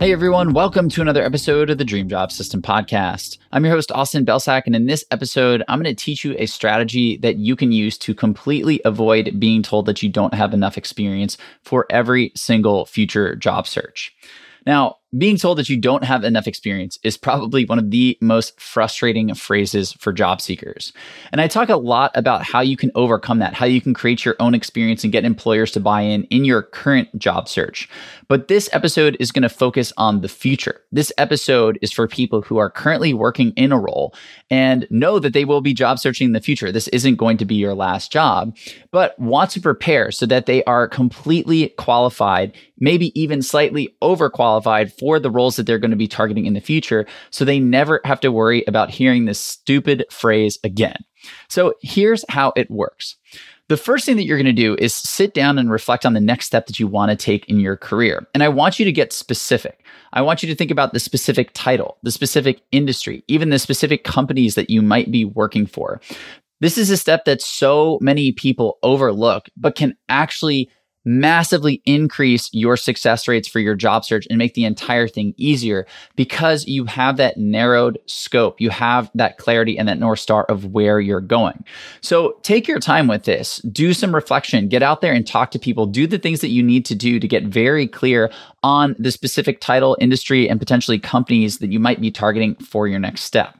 Hey everyone, welcome to another episode of the Dream Job System podcast. I'm your host, Austin Belcak, and in this episode, I'm going to teach you a strategy that you can use to completely avoid being told that you don't have enough experience for every single future job search. Now, being told that you don't have enough experience is probably one of the most frustrating phrases for job seekers. And I talk a lot about how you can overcome that, how you can create your own experience and get employers to buy in in your current job search. But this episode is going to focus on the future. This episode is for people who are currently working in a role and know that they will be job searching in the future. This isn't going to be your last job, but want to prepare so that they are completely qualified, maybe even slightly overqualified for the roles that they're going to be targeting in the future. So they never have to worry about hearing this stupid phrase again. So here's how it works. The first thing that you're going to do is sit down and reflect on the next step that you want to take in your career. And I want you to get specific. I want you to think about the specific title, the specific industry, even the specific companies that you might be working for. This is a step that so many people overlook, but can actually massively increase your success rates for your job search and make the entire thing easier because you have that narrowed scope. You have that clarity and that North Star of where you're going. So take your time with this, do some reflection, get out there and talk to people, do the things that you need to do to get very clear on the specific title, industry, and potentially companies that you might be targeting for your next step.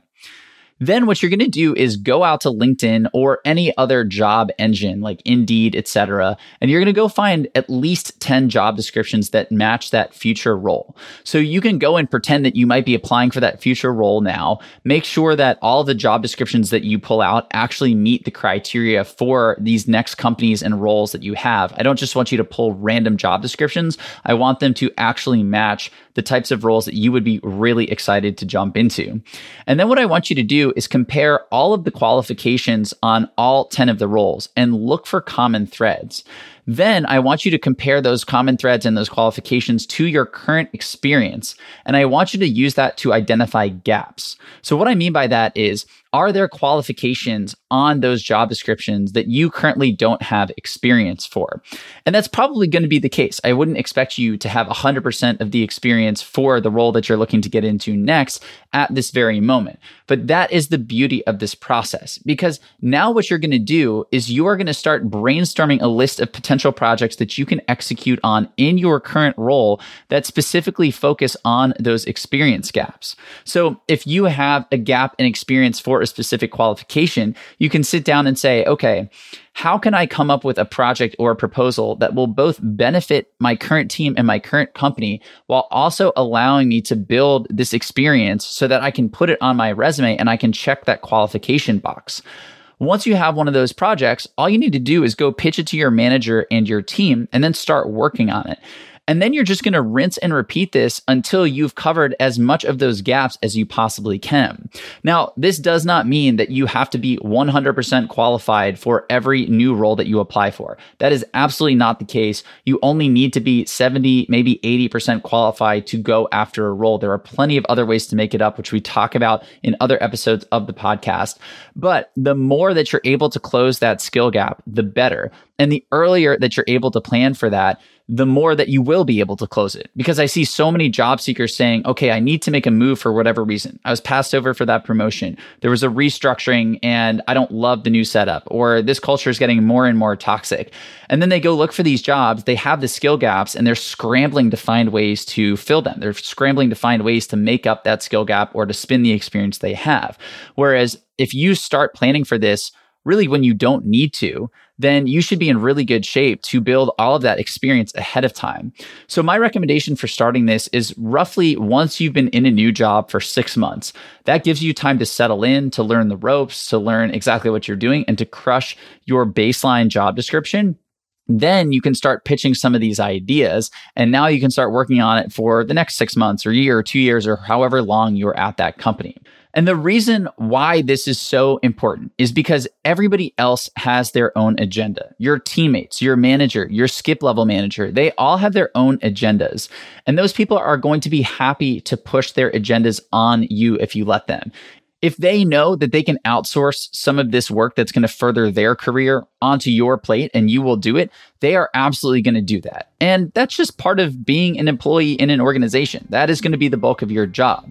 Then what you're going to do is go out to LinkedIn or any other job engine like Indeed, etc., and you're going to go find at least 10 job descriptions that match that future role. So you can go and pretend that you might be applying for that future role now. Make sure that all the job descriptions that you pull out actually meet the criteria for these next companies and roles that you have. I don't just want you to pull random job descriptions. I want them to actually match the types of roles that you would be really excited to jump into. And then what I want you to do is compare all of the qualifications on all 10 of the roles and look for common threads. Then I want you to compare those common threads and those qualifications to your current experience. And I want you to use that to identify gaps. So what I mean by that is are there qualifications on those job descriptions that you currently don't have experience for? And that's probably going to be the case. I wouldn't expect you to have 100% of the experience for the role that you're looking to get into next at this very moment. But that is the beauty of this process because now what you're going to do is you are going to start brainstorming a list of potential projects that you can execute on in your current role that specifically focus on those experience gaps. So if you have a gap in experience for a specific qualification, you can sit down and say, okay, how can I come up with a project or a proposal that will both benefit my current team and my current company while also allowing me to build this experience so that I can put it on my resume and I can check that qualification box? Once you have one of those projects, all you need to do is go pitch it to your manager and your team and then start working on it. And then you're just going to rinse and repeat this until you've covered as much of those gaps as you possibly can. Now, this does not mean that you have to be 100% qualified for every new role that you apply for. That is absolutely not the case. You only need to be 70, maybe 80% qualified to go after a role. There are plenty of other ways to make it up, which we talk about in other episodes of the podcast. But the more that you're able to close that skill gap, the better. And the earlier that you're able to plan for that, the more that you will be able to close it. Because I see so many job seekers saying, okay, I need to make a move for whatever reason. I was passed over for that promotion. There was a restructuring and I don't love the new setup, or this culture is getting more and more toxic. And then they go look for these jobs. They have the skill gaps and they're scrambling to find ways to fill them. They're scrambling to find ways to make up that skill gap or to spin the experience they have. Whereas if you start planning for this, really when you don't need to, then you should be in really good shape to build all of that experience ahead of time. So, my recommendation for starting this is roughly once you've been in a new job for six months. That gives you time to settle in, to learn the ropes, to learn exactly what you're doing, and to crush your baseline job description then you can start pitching some of these ideas and now you can start working on it for the next six months or year or two years or however long you're at that company And the reason why this is so important is because everybody else has their own agenda. Your teammates, your manager, your skip level manager, they all have their own agendas. And those people are going to be happy to push their agendas on you if you let them. If they know that they can outsource some of this work that's going to further their career onto your plate and you will do it, they are absolutely going to do that. And that's just part of being an employee in an organization. That is going to be the bulk of your job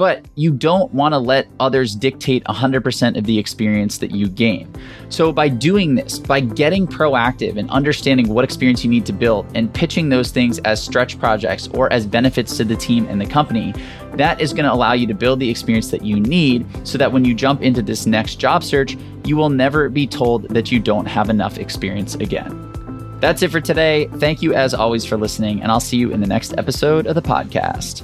but you don't want to let others dictate 100% of the experience that you gain. So, by doing this, by getting proactive and understanding what experience you need to build and pitching those things as stretch projects or as benefits to the team and the company, that is going to allow you to build the experience that you need so that when you jump into this next job search, you will never be told that you don't have enough experience again. That's it for today. Thank you, as always, for listening, and I'll see you in the next episode of the podcast.